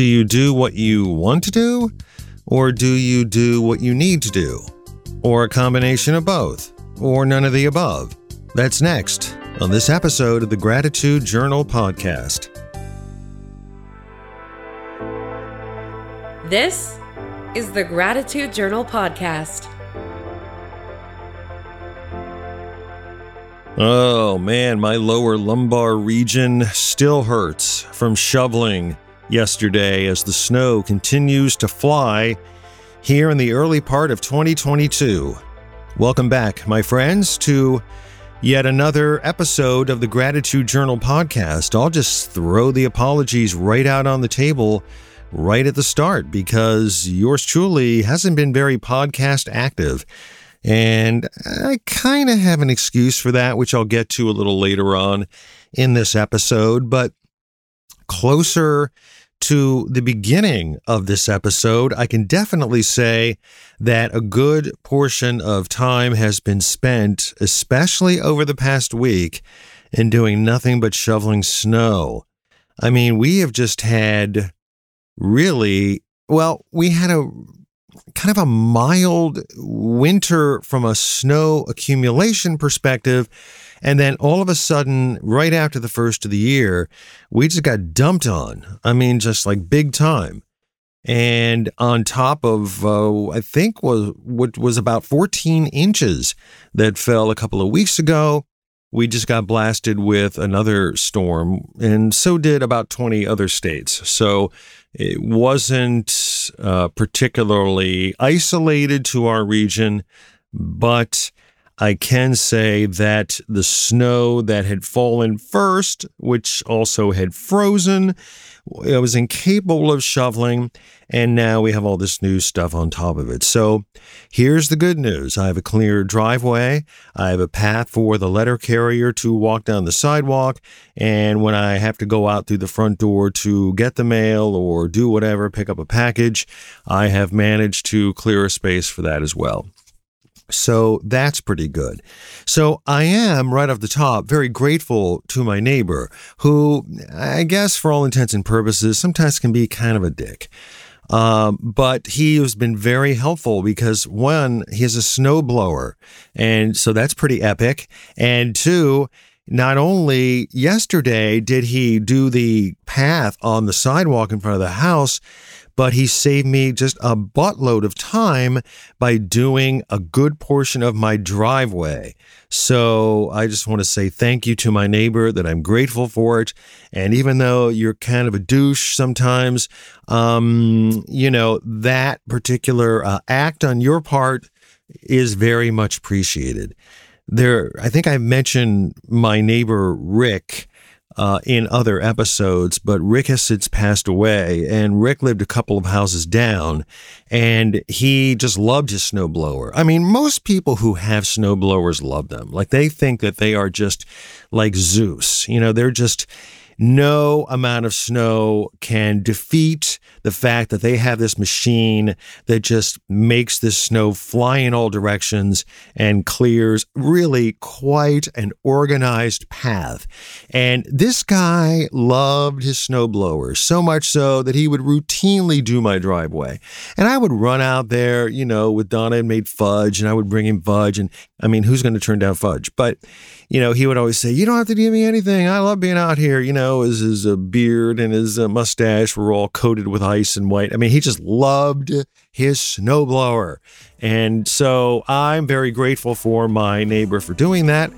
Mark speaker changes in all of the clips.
Speaker 1: Do you do what you want to do? Or do you do what you need to do? Or a combination of both? Or none of the above? That's next on this episode of the Gratitude Journal podcast.
Speaker 2: This is the Gratitude Journal podcast.
Speaker 1: Oh man, my lower lumbar region still hurts from shoveling yesterday as the snow continues to fly here in the early part of 2022. Welcome back, my friends, to yet another episode of the Gratitude Journal podcast. I'll just throw the apologies right out on the table right at the start because yours truly hasn't been very podcast active. And I kind of have an excuse for that, which I'll get to a little later on in this episode. But closer to the beginning of this episode, I can definitely say that a good portion of time has been spent, especially over the past week, in doing nothing but shoveling snow. I mean, we have just had really, well, we had a kind of a mild winter from a snow accumulation perspective. And then all of a sudden, right after the first of the year, we just got dumped on. I mean, just like big time. And on top of, uh, I think was what was about 14 inches that fell a couple of weeks ago. We just got blasted with another storm, and so did about 20 other states. So it wasn't uh, particularly isolated to our region, but I can say that the snow that had fallen first, which also had frozen, I was incapable of shoveling, and now we have all this new stuff on top of it. So here's the good news I have a clear driveway, I have a path for the letter carrier to walk down the sidewalk, and when I have to go out through the front door to get the mail or do whatever, pick up a package, I have managed to clear a space for that as well. So that's pretty good. So I am, right off the top, very grateful to my neighbor, who I guess for all intents and purposes sometimes can be kind of a dick. Um, but he has been very helpful because one, he has a snowblower, and so that's pretty epic. And two, not only yesterday did he do the path on the sidewalk in front of the house, but he saved me just a buttload of time by doing a good portion of my driveway. So I just want to say thank you to my neighbor that I'm grateful for it. And even though you're kind of a douche sometimes, um, you know, that particular uh, act on your part is very much appreciated. There, I think I mentioned my neighbor Rick uh, in other episodes, but Rick has since passed away, and Rick lived a couple of houses down, and he just loved his snowblower. I mean, most people who have snowblowers love them. Like they think that they are just like Zeus. You know, they're just no amount of snow can defeat the fact that they have this machine that just makes this snow fly in all directions and clears really quite an organized path. And this guy loved his snowblower so much so that he would routinely do my driveway. And I would run out there, you know, with Donna and made fudge, and I would bring him fudge. And I mean, who's going to turn down fudge? But, you know, he would always say, You don't have to give me anything. I love being out here. You know, his, his uh, beard and his uh, mustache were all coated with ice and white. I mean, he just loved his snowblower. And so I'm very grateful for my neighbor for doing that.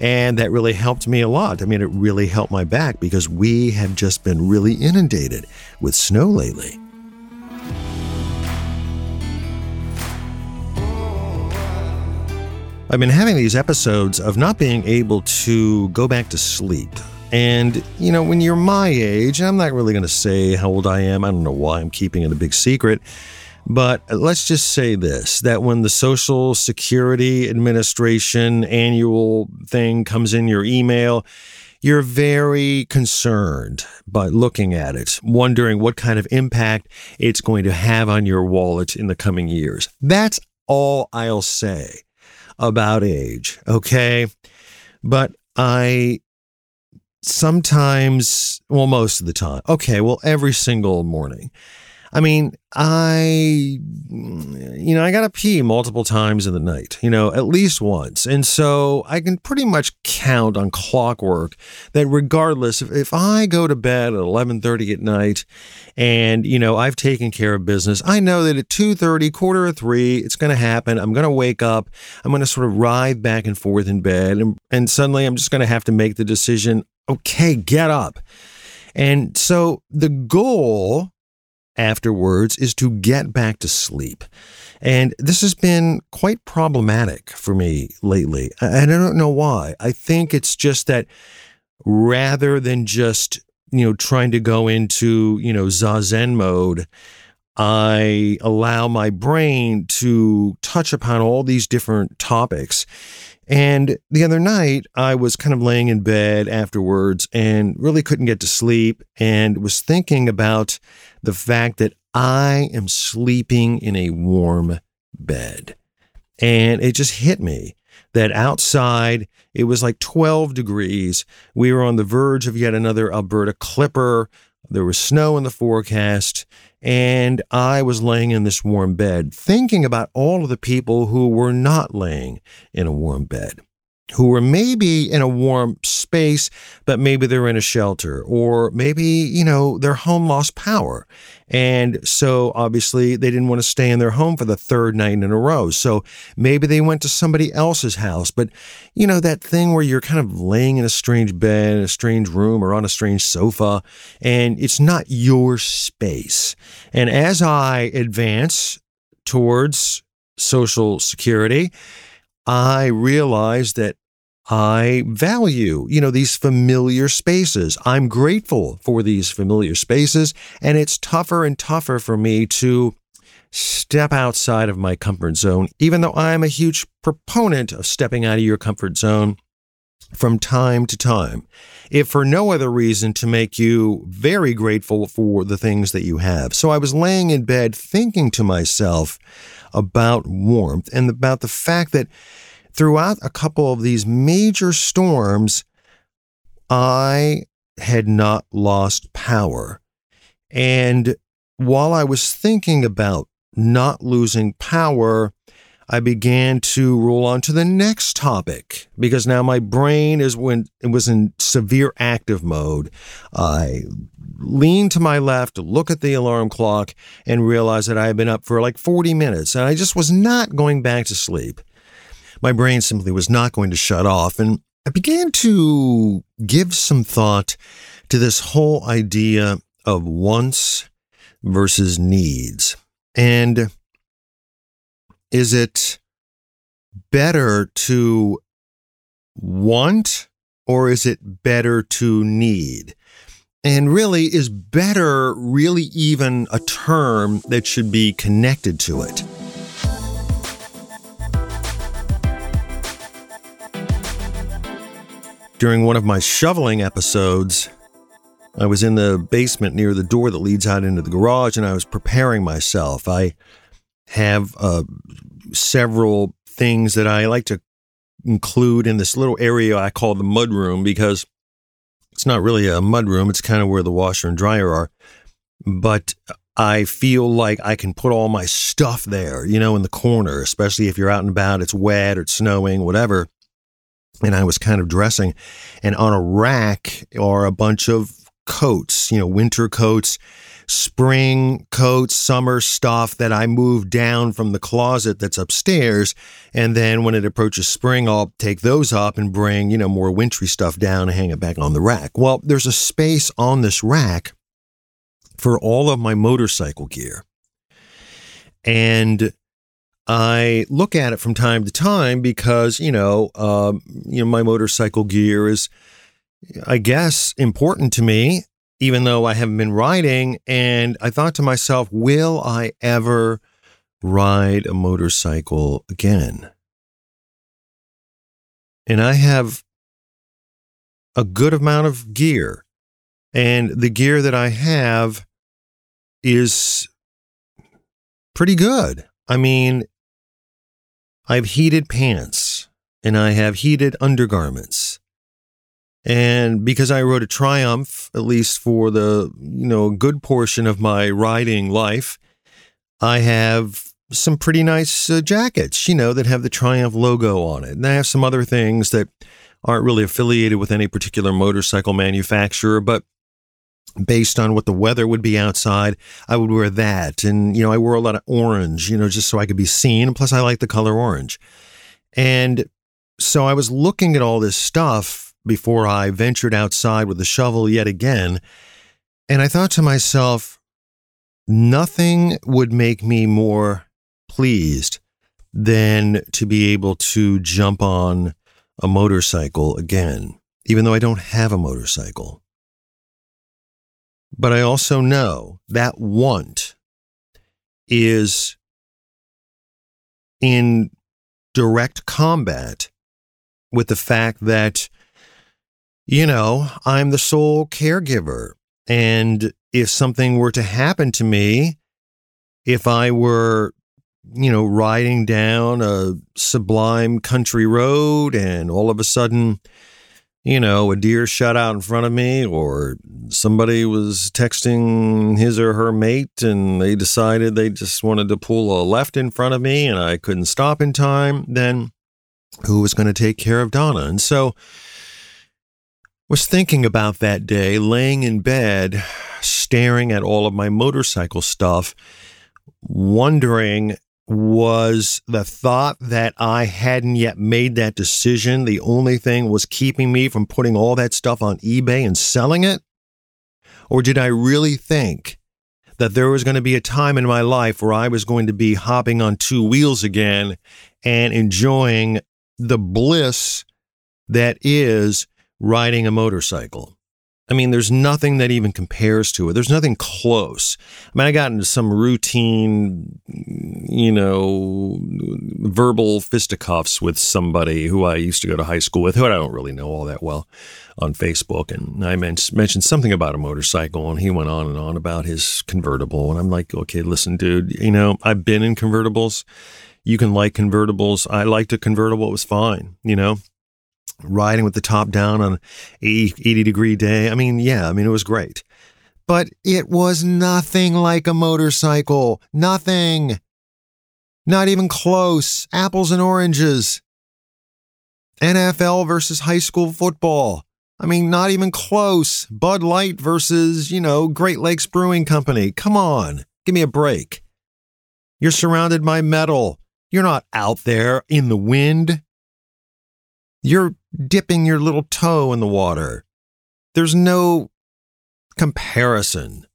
Speaker 1: And that really helped me a lot. I mean, it really helped my back because we have just been really inundated with snow lately. I've been having these episodes of not being able to go back to sleep. And, you know, when you're my age, I'm not really going to say how old I am. I don't know why I'm keeping it a big secret. But let's just say this that when the Social Security Administration annual thing comes in your email, you're very concerned by looking at it, wondering what kind of impact it's going to have on your wallet in the coming years. That's all I'll say about age, okay? But I sometimes, well, most of the time. Okay, well, every single morning. I mean, I, you know, I got to pee multiple times in the night, you know, at least once. And so I can pretty much count on clockwork that regardless if, if I go to bed at 1130 at night and, you know, I've taken care of business, I know that at 230, quarter of three, it's going to happen. I'm going to wake up. I'm going to sort of ride back and forth in bed. And, and suddenly I'm just going to have to make the decision, okay, get up. And so the goal afterwards is to get back to sleep. And this has been quite problematic for me lately. And I don't know why. I think it's just that rather than just, you know, trying to go into, you know, Zazen mode, I allow my brain to touch upon all these different topics. And the other night, I was kind of laying in bed afterwards and really couldn't get to sleep and was thinking about the fact that I am sleeping in a warm bed. And it just hit me that outside it was like 12 degrees. We were on the verge of yet another Alberta clipper. There was snow in the forecast. And I was laying in this warm bed, thinking about all of the people who were not laying in a warm bed who were maybe in a warm space, but maybe they're in a shelter, or maybe, you know, their home lost power. And so obviously they didn't want to stay in their home for the third night in a row. So maybe they went to somebody else's house. But, you know, that thing where you're kind of laying in a strange bed, a strange room, or on a strange sofa, and it's not your space. And as I advance towards social security, I realize that I value, you know, these familiar spaces. I'm grateful for these familiar spaces, and it's tougher and tougher for me to step outside of my comfort zone, even though I'm a huge proponent of stepping out of your comfort zone from time to time, if for no other reason to make you very grateful for the things that you have. So I was laying in bed thinking to myself about warmth and about the fact that throughout a couple of these major storms, I had not lost power. And while I was thinking about not losing power, I began to roll on to the next topic because now my brain is when it was in severe active mode. I lean to my left, look at the alarm clock, and realize that I had been up for like 40 minutes and I just was not going back to sleep my brain simply was not going to shut off. And I began to give some thought to this whole idea of wants versus needs. And is it better to want or is it better to need? And really, is better really even a term that should be connected to it? During one of my shoveling episodes, I was in the basement near the door that leads out into the garage and I was preparing myself. I have uh, several things that I like to include in this little area I call the mud room because it's not really a mud room, it's kind of where the washer and dryer are. But I feel like I can put all my stuff there, you know, in the corner, especially if you're out and about, it's wet or it's snowing, whatever and I was kind of dressing, and on a rack are a bunch of coats, you know, winter coats, spring coats, summer stuff that I move down from the closet that's upstairs. And then when it approaches spring, I'll take those up and bring, you know, more wintry stuff down and hang it back on the rack. Well, there's a space on this rack for all of my motorcycle gear. And I look at it from time to time because you know, um, you know, my motorcycle gear is, I guess, important to me, even though I haven't been riding. And I thought to myself, will I ever ride a motorcycle again? And I have a good amount of gear, and the gear that I have is pretty good. I mean, I have heated pants and I have heated undergarments. And because I rode a Triumph, at least for the, you know, good portion of my riding life, I have some pretty nice uh, jackets, you know, that have the Triumph logo on it. And I have some other things that aren't really affiliated with any particular motorcycle manufacturer, but based on what the weather would be outside, I would wear that. And, you know, I wore a lot of orange, you know, just so I could be seen. Plus, I like the color orange. And so I was looking at all this stuff before I ventured outside with the shovel yet again. And I thought to myself, nothing would make me more pleased than to be able to jump on a motorcycle again, even though I don't have a motorcycle. But I also know that want is in direct combat with the fact that, you know, I'm the sole caregiver. And if something were to happen to me, if I were, you know, riding down a sublime country road and all of a sudden, you know, a deer shot out in front of me, or somebody was texting his or her mate and they decided they just wanted to pull a left in front of me and I couldn't stop in time, then who was going to take care of Donna? And so was thinking about that day, laying in bed, staring at all of my motorcycle stuff, wondering was the thought that I hadn't yet made that decision. The only thing was keeping me from putting all that stuff on eBay and selling it? Or did I really think that there was going to be a time in my life where I was going to be hopping on two wheels again and enjoying the bliss that is riding a motorcycle? I mean, there's nothing that even compares to it. There's nothing close. I mean, I got into some routine, you know, verbal fisticuffs with somebody who I used to go to high school with, who I don't really know all that well, on Facebook. And I mentioned something about a motorcycle, and he went on and on about his convertible. And I'm like, okay, listen, dude, you know, I've been in convertibles. You can like convertibles. I liked a convertible. It was fine, you know? Riding with the top down on 80, 80 degree day. I mean, yeah, I mean, it was great. But it was nothing like a motorcycle. Nothing. Not even close. Apples and oranges. NFL versus high school football. I mean, not even close. Bud Light versus, you know, Great Lakes Brewing Company. Come on. Give me a break. You're surrounded by metal. You're not out there in the wind. You're dipping your little toe in the water. There's no comparison.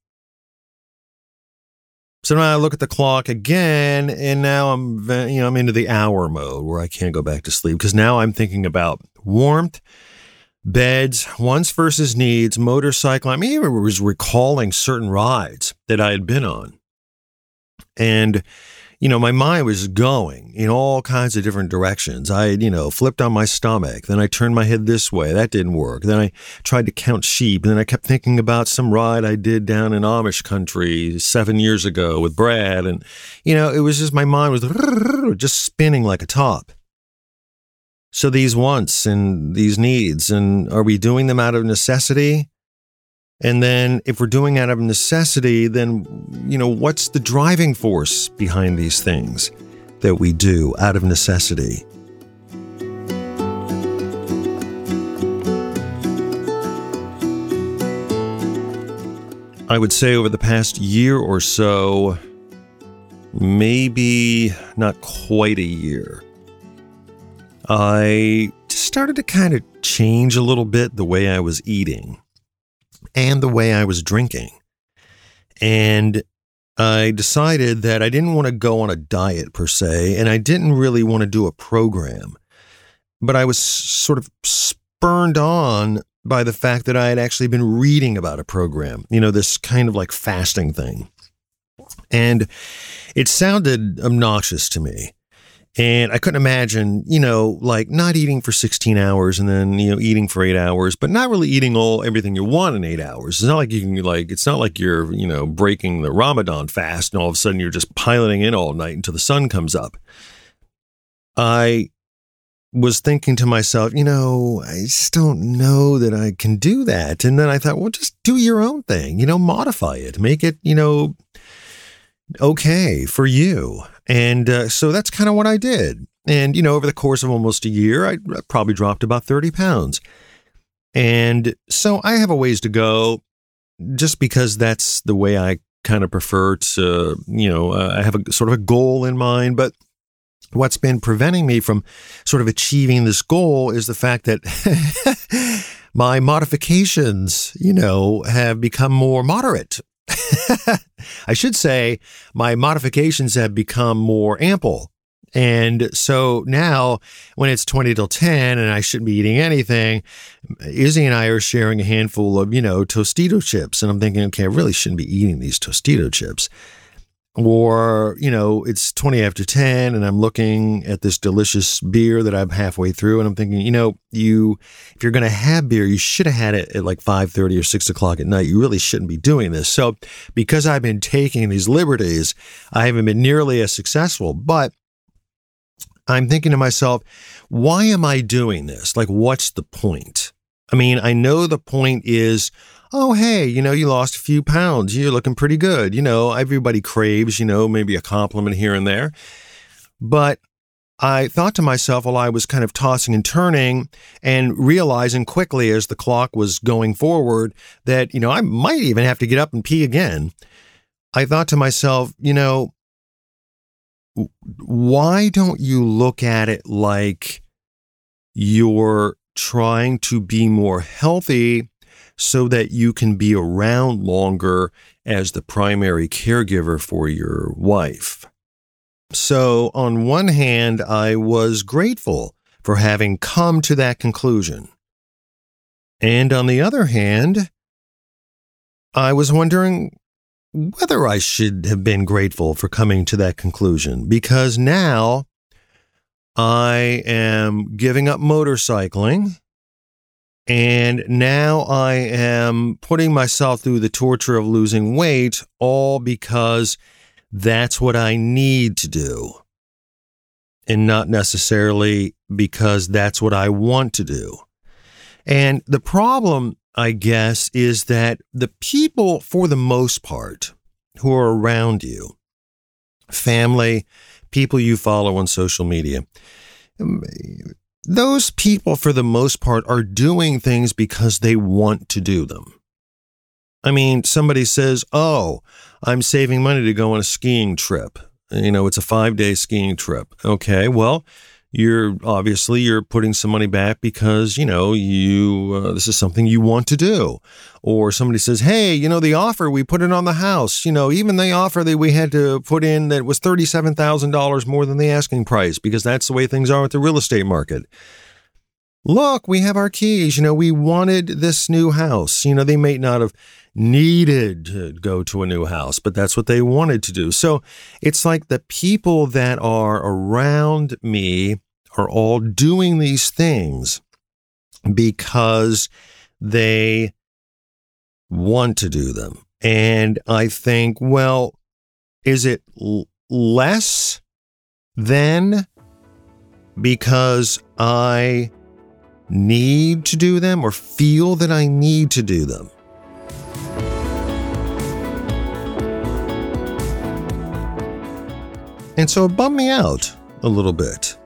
Speaker 1: So now I look at the clock again, and now I'm you know I'm into the hour mode where I can't go back to sleep because now I'm thinking about warmth, beds, wants versus needs, motorcycle. I mean, I was recalling certain rides that I had been on, and you know, my mind was going in all kinds of different directions. I, you know, flipped on my stomach. Then I turned my head this way. That didn't work. Then I tried to count sheep. And then I kept thinking about some ride I did down in Amish country seven years ago with Brad. And, you know, it was just my mind was just spinning like a top. So these wants and these needs, and are we doing them out of necessity? And then if we're doing out of necessity, then, you know, what's the driving force behind these things that we do out of necessity? I would say over the past year or so, maybe not quite a year, I started to kind of change a little bit the way I was eating and the way I was drinking. And I decided that I didn't want to go on a diet per se, and I didn't really want to do a program. But I was sort of spurned on by the fact that I had actually been reading about a program, you know, this kind of like fasting thing. And it sounded obnoxious to me. And I couldn't imagine, you know, like not eating for 16 hours and then, you know, eating for eight hours, but not really eating all everything you want in eight hours. It's not like you can like, it's not like you're, you know, breaking the Ramadan fast and all of a sudden you're just piloting in all night until the sun comes up. I was thinking to myself, you know, I just don't know that I can do that. And then I thought, well, just do your own thing, you know, modify it, make it, you know, okay for you. And uh, so that's kind of what I did. And, you know, over the course of almost a year, I probably dropped about 30 pounds. And so I have a ways to go just because that's the way I kind of prefer to, you know, uh, I have a sort of a goal in mind. But what's been preventing me from sort of achieving this goal is the fact that my modifications, you know, have become more moderate. I should say my modifications have become more ample. And so now, when it's 20 till 10 and I shouldn't be eating anything, Izzy and I are sharing a handful of, you know, Tostito chips. And I'm thinking, okay, I really shouldn't be eating these Tostito chips or you know it's 20 after 10 and i'm looking at this delicious beer that i'm halfway through and i'm thinking you know you if you're going to have beer you should have had it at like 5.30 or 6 o'clock at night. You really shouldn't be doing this. So because i've been taking these liberties i haven't been nearly as successful but i'm thinking to myself why am i doing this? Like what's the point i mean i know the point is oh, hey, you know, you lost a few pounds. You're looking pretty good. You know, everybody craves, you know, maybe a compliment here and there. But I thought to myself while I was kind of tossing and turning and realizing quickly as the clock was going forward that, you know, I might even have to get up and pee again. I thought to myself, you know, why don't you look at it like you're trying to be more healthy so that you can be around longer as the primary caregiver for your wife. So, on one hand, I was grateful for having come to that conclusion. And on the other hand, I was wondering whether I should have been grateful for coming to that conclusion because now I am giving up motorcycling and now I am putting myself through the torture of losing weight, all because that's what I need to do. And not necessarily because that's what I want to do. And the problem, I guess, is that the people, for the most part, who are around you, family, people you follow on social media, um, those people, for the most part, are doing things because they want to do them. I mean, somebody says, Oh, I'm saving money to go on a skiing trip. You know, it's a five day skiing trip. Okay, well, you're obviously you're putting some money back because you know you uh, this is something you want to do. Or somebody says hey you know the offer we put it on the house. You know even the offer that we had to put in that was $37,000 more than the asking price because that's the way things are with the real estate market. Look we have our keys. You know we wanted this new house. You know they may not have needed to go to a new house, but that's what they wanted to do. So it's like the people that are around me are all doing these things because they want to do them. And I think, well, is it l- less than because I need to do them or feel that I need to do them? And so it bummed me out a little bit.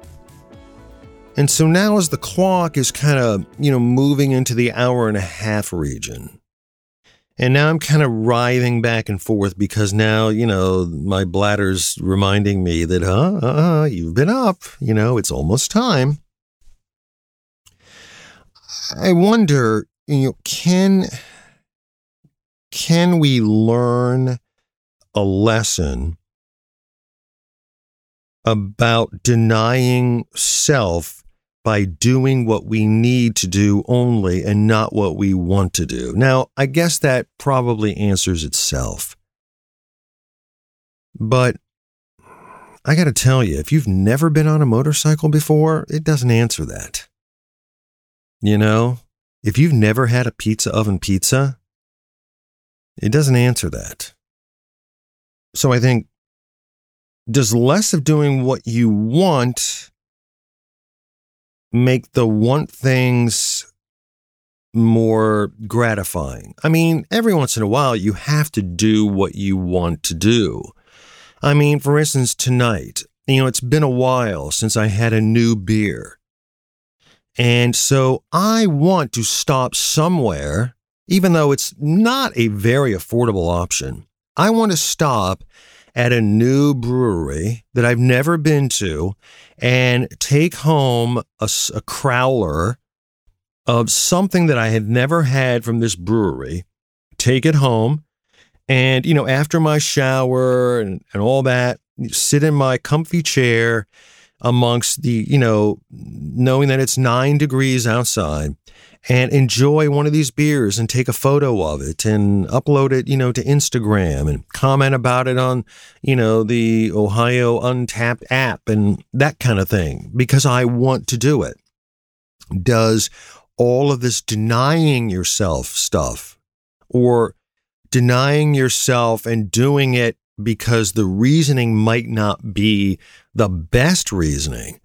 Speaker 1: And so now, as the clock is kind of, you know, moving into the hour and a half region, and now I'm kind of writhing back and forth because now, you know, my bladder's reminding me that, huh, uh, uh, you've been up, you know, it's almost time. I wonder, you know, can can we learn a lesson about denying self by doing what we need to do only and not what we want to do. Now, I guess that probably answers itself. But I got to tell you, if you've never been on a motorcycle before, it doesn't answer that. You know, if you've never had a pizza oven pizza, it doesn't answer that. So I think does less of doing what you want make the want things more gratifying. I mean, every once in a while, you have to do what you want to do. I mean, for instance, tonight, you know, it's been a while since I had a new beer. And so I want to stop somewhere, even though it's not a very affordable option. I want to stop at a new brewery that I've never been to and take home a, a crowler of something that I had never had from this brewery, take it home, and, you know, after my shower and, and all that, sit in my comfy chair amongst the, you know, knowing that it's nine degrees outside and enjoy one of these beers and take a photo of it and upload it, you know, to Instagram and comment about it on, you know, the Ohio Untappd app and that kind of thing because I want to do it. Does all of this denying yourself stuff or denying yourself and doing it because the reasoning might not be the best reasoning?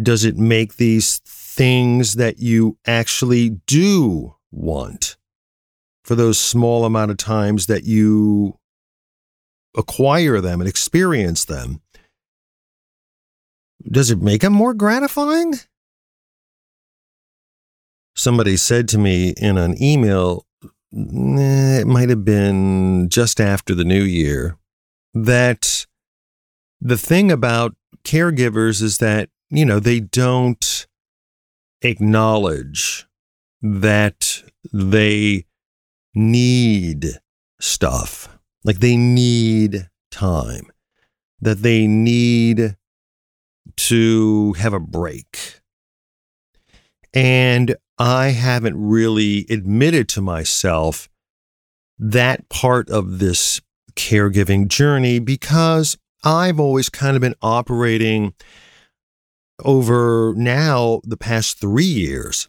Speaker 1: Does it make these things that you actually do want for those small amount of times that you acquire them and experience them? Does it make them more gratifying? Somebody said to me in an email it might have been just after the new year, that the thing about caregivers is that, you know, they don't acknowledge that they need stuff. Like they need time, that they need to have a break. And I haven't really admitted to myself that part of this caregiving journey because I've always kind of been operating over now the past three years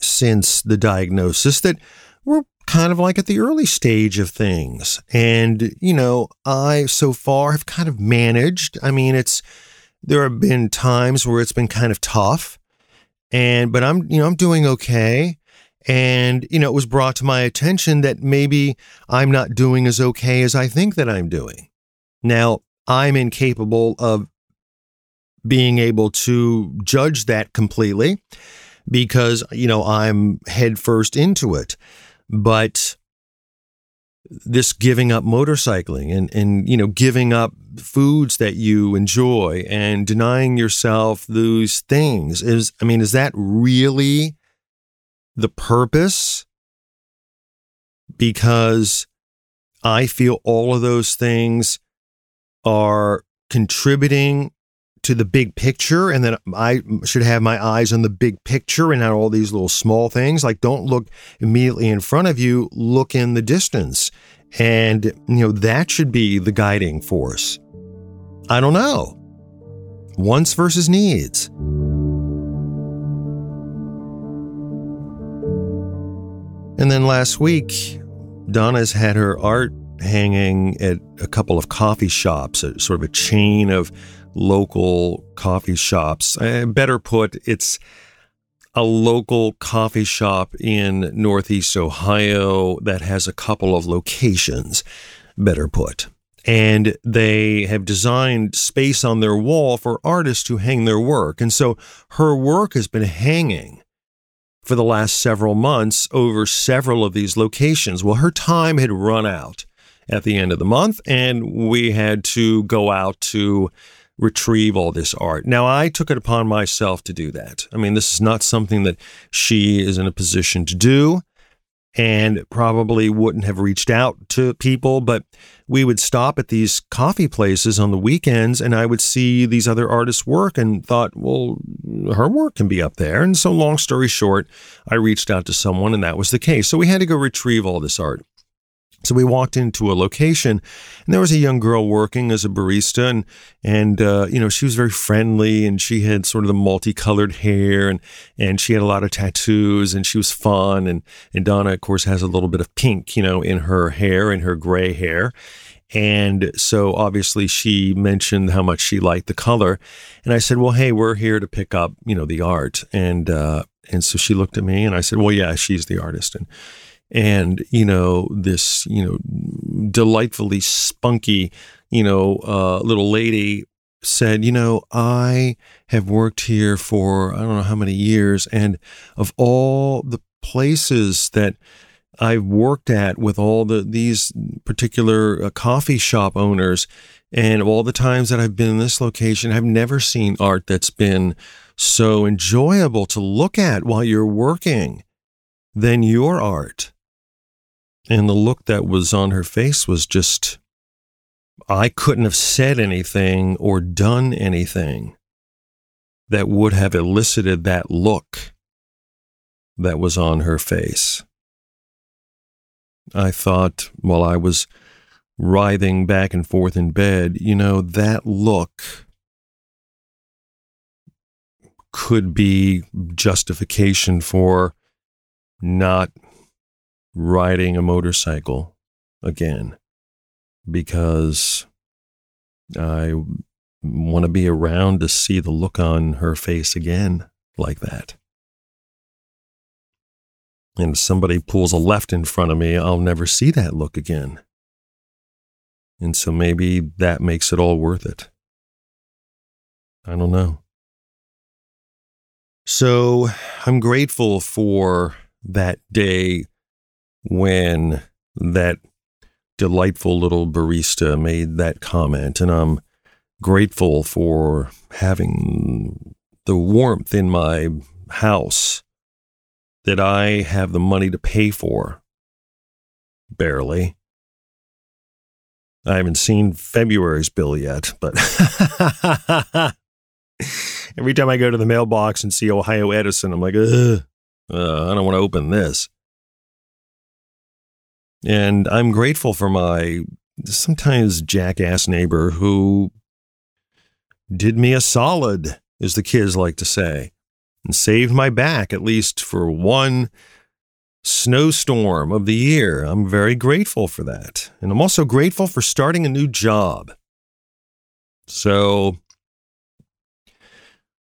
Speaker 1: since the diagnosis that we're kind of like at the early stage of things. And, you know, I so far have kind of managed. I mean, it's, there have been times where it's been kind of tough and but I'm you know I'm doing okay and you know it was brought to my attention that maybe I'm not doing as okay as I think that I'm doing. Now, I'm incapable of being able to judge that completely because you know I'm headfirst into it. But this giving up motorcycling and and you know giving up foods that you enjoy and denying yourself those things is i mean is that really the purpose because i feel all of those things are contributing to the big picture and then I should have my eyes on the big picture and not all these little small things. Like don't look immediately in front of you, look in the distance. And, you know, that should be the guiding force. I don't know. Wants versus needs. And then last week, Donna's had her art hanging at a couple of coffee shops, a, sort of a chain of local coffee shops. Better put, it's a local coffee shop in Northeast Ohio that has a couple of locations, better put. And they have designed space on their wall for artists to hang their work. And so her work has been hanging for the last several months over several of these locations. Well, her time had run out at the end of the month, and we had to go out to retrieve all this art. Now, I took it upon myself to do that. I mean, this is not something that she is in a position to do and probably wouldn't have reached out to people, but we would stop at these coffee places on the weekends and I would see these other artists' work and thought, well, her work can be up there. And so, long story short, I reached out to someone and that was the case. So, we had to go retrieve all this art. So we walked into a location, and there was a young girl working as a barista, and and uh, you know she was very friendly, and she had sort of the multicolored hair, and and she had a lot of tattoos, and she was fun, and and Donna of course has a little bit of pink, you know, in her hair and her gray hair, And so obviously she mentioned how much she liked the color. And I said, well, hey, we're here to pick up, you know, the art. And, uh, and so she looked at me and I said, well, yeah, she's the artist. And, and, you know, this, you know, delightfully spunky, you know, uh, little lady said, you know, I have worked here for I don't know how many years, and of all the places that I've worked at with all the these particular uh, coffee shop owners, and all the times that I've been in this location, I've never seen art that's been so enjoyable to look at while you're working than your art. And the look that was on her face was just I couldn't have said anything or done anything that would have elicited that look that was on her face. I thought while I was writhing back and forth in bed, you know, that look could be justification for not riding a motorcycle again because I want to be around to see the look on her face again like that. And if somebody pulls a left in front of me, I'll never see that look again. And so maybe that makes it all worth it. I don't know. So I'm grateful for that day when that delightful little barista made that comment. And I'm grateful for having the warmth in my house that I have the money to pay for. Barely. I haven't seen February's bill yet, but every time I go to the mailbox and see Ohio Edison, I'm like, uh, I don't want to open this. And I'm grateful for my sometimes jackass neighbor who did me a solid, as the kids like to say, and saved my back at least for one snowstorm of the year. I'm very grateful for that. And I'm also grateful for starting a new job. So,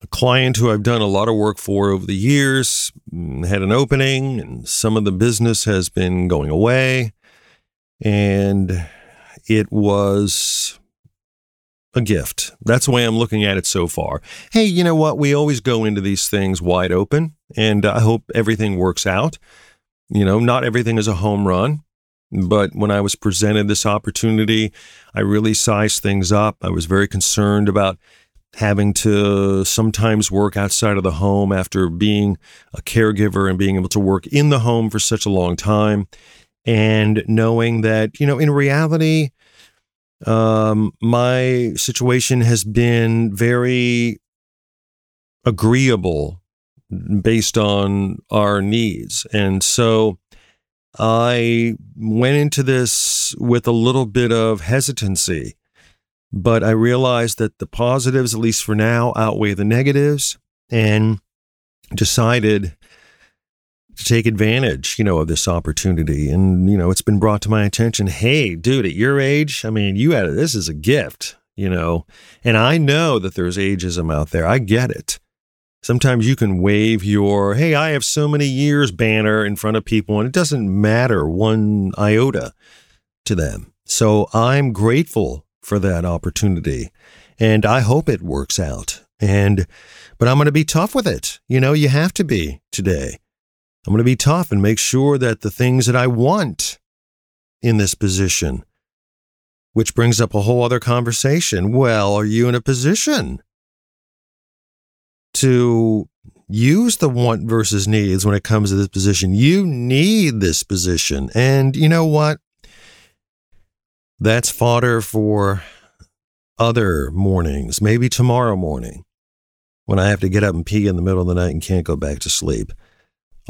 Speaker 1: client who I've done a lot of work for over the years mm, had an opening, and some of the business has been going away. And it was a gift. That's the way I'm looking at it so far. Hey, you know what? We always go into these things wide open, and I hope everything works out. You know, not everything is a home run, but when I was presented this opportunity, I really sized things up. I was very concerned about having to sometimes work outside of the home after being a caregiver and being able to work in the home for such a long time. And knowing that, you know, in reality, um, my situation has been very agreeable based on our needs. And so I went into this with a little bit of hesitancy, but I realized that the positives, at least for now, outweigh the negatives and decided to take advantage, you know, of this opportunity. And, you know, it's been brought to my attention, hey, dude, at your age, I mean, you had this is a gift, you know. And I know that there's ageism out there. I get it. Sometimes you can wave your, hey, I have so many years banner in front of people, and it doesn't matter one iota to them. So I'm grateful for that opportunity. And I hope it works out. And, but I'm going to be tough with it. You know, you have to be today. I'm going to be tough and make sure that the things that I want in this position, which brings up a whole other conversation. Well, are you in a position to use the want versus needs when it comes to this position? You need this position. And you know what? That's fodder for other mornings, maybe tomorrow morning when I have to get up and pee in the middle of the night and can't go back to sleep.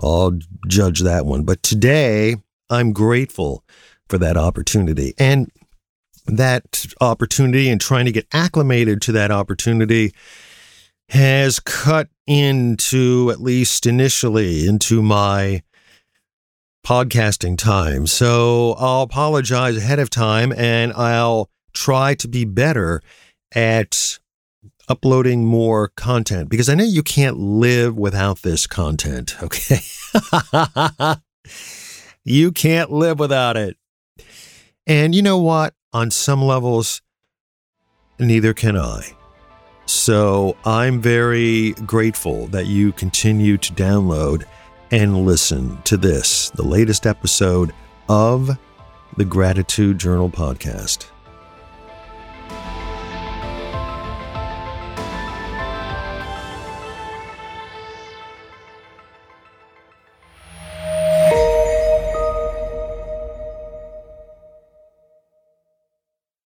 Speaker 1: I'll judge that one. But today, I'm grateful for that opportunity. And that opportunity and trying to get acclimated to that opportunity has cut into, at least initially, into my podcasting time. So I'll apologize ahead of time and I'll try to be better at uploading more content because I know you can't live without this content, okay? you can't live without it. And you know what? On some levels, neither can I. So I'm very grateful that you continue to download and listen to this, the latest episode of the Gratitude Journal podcast.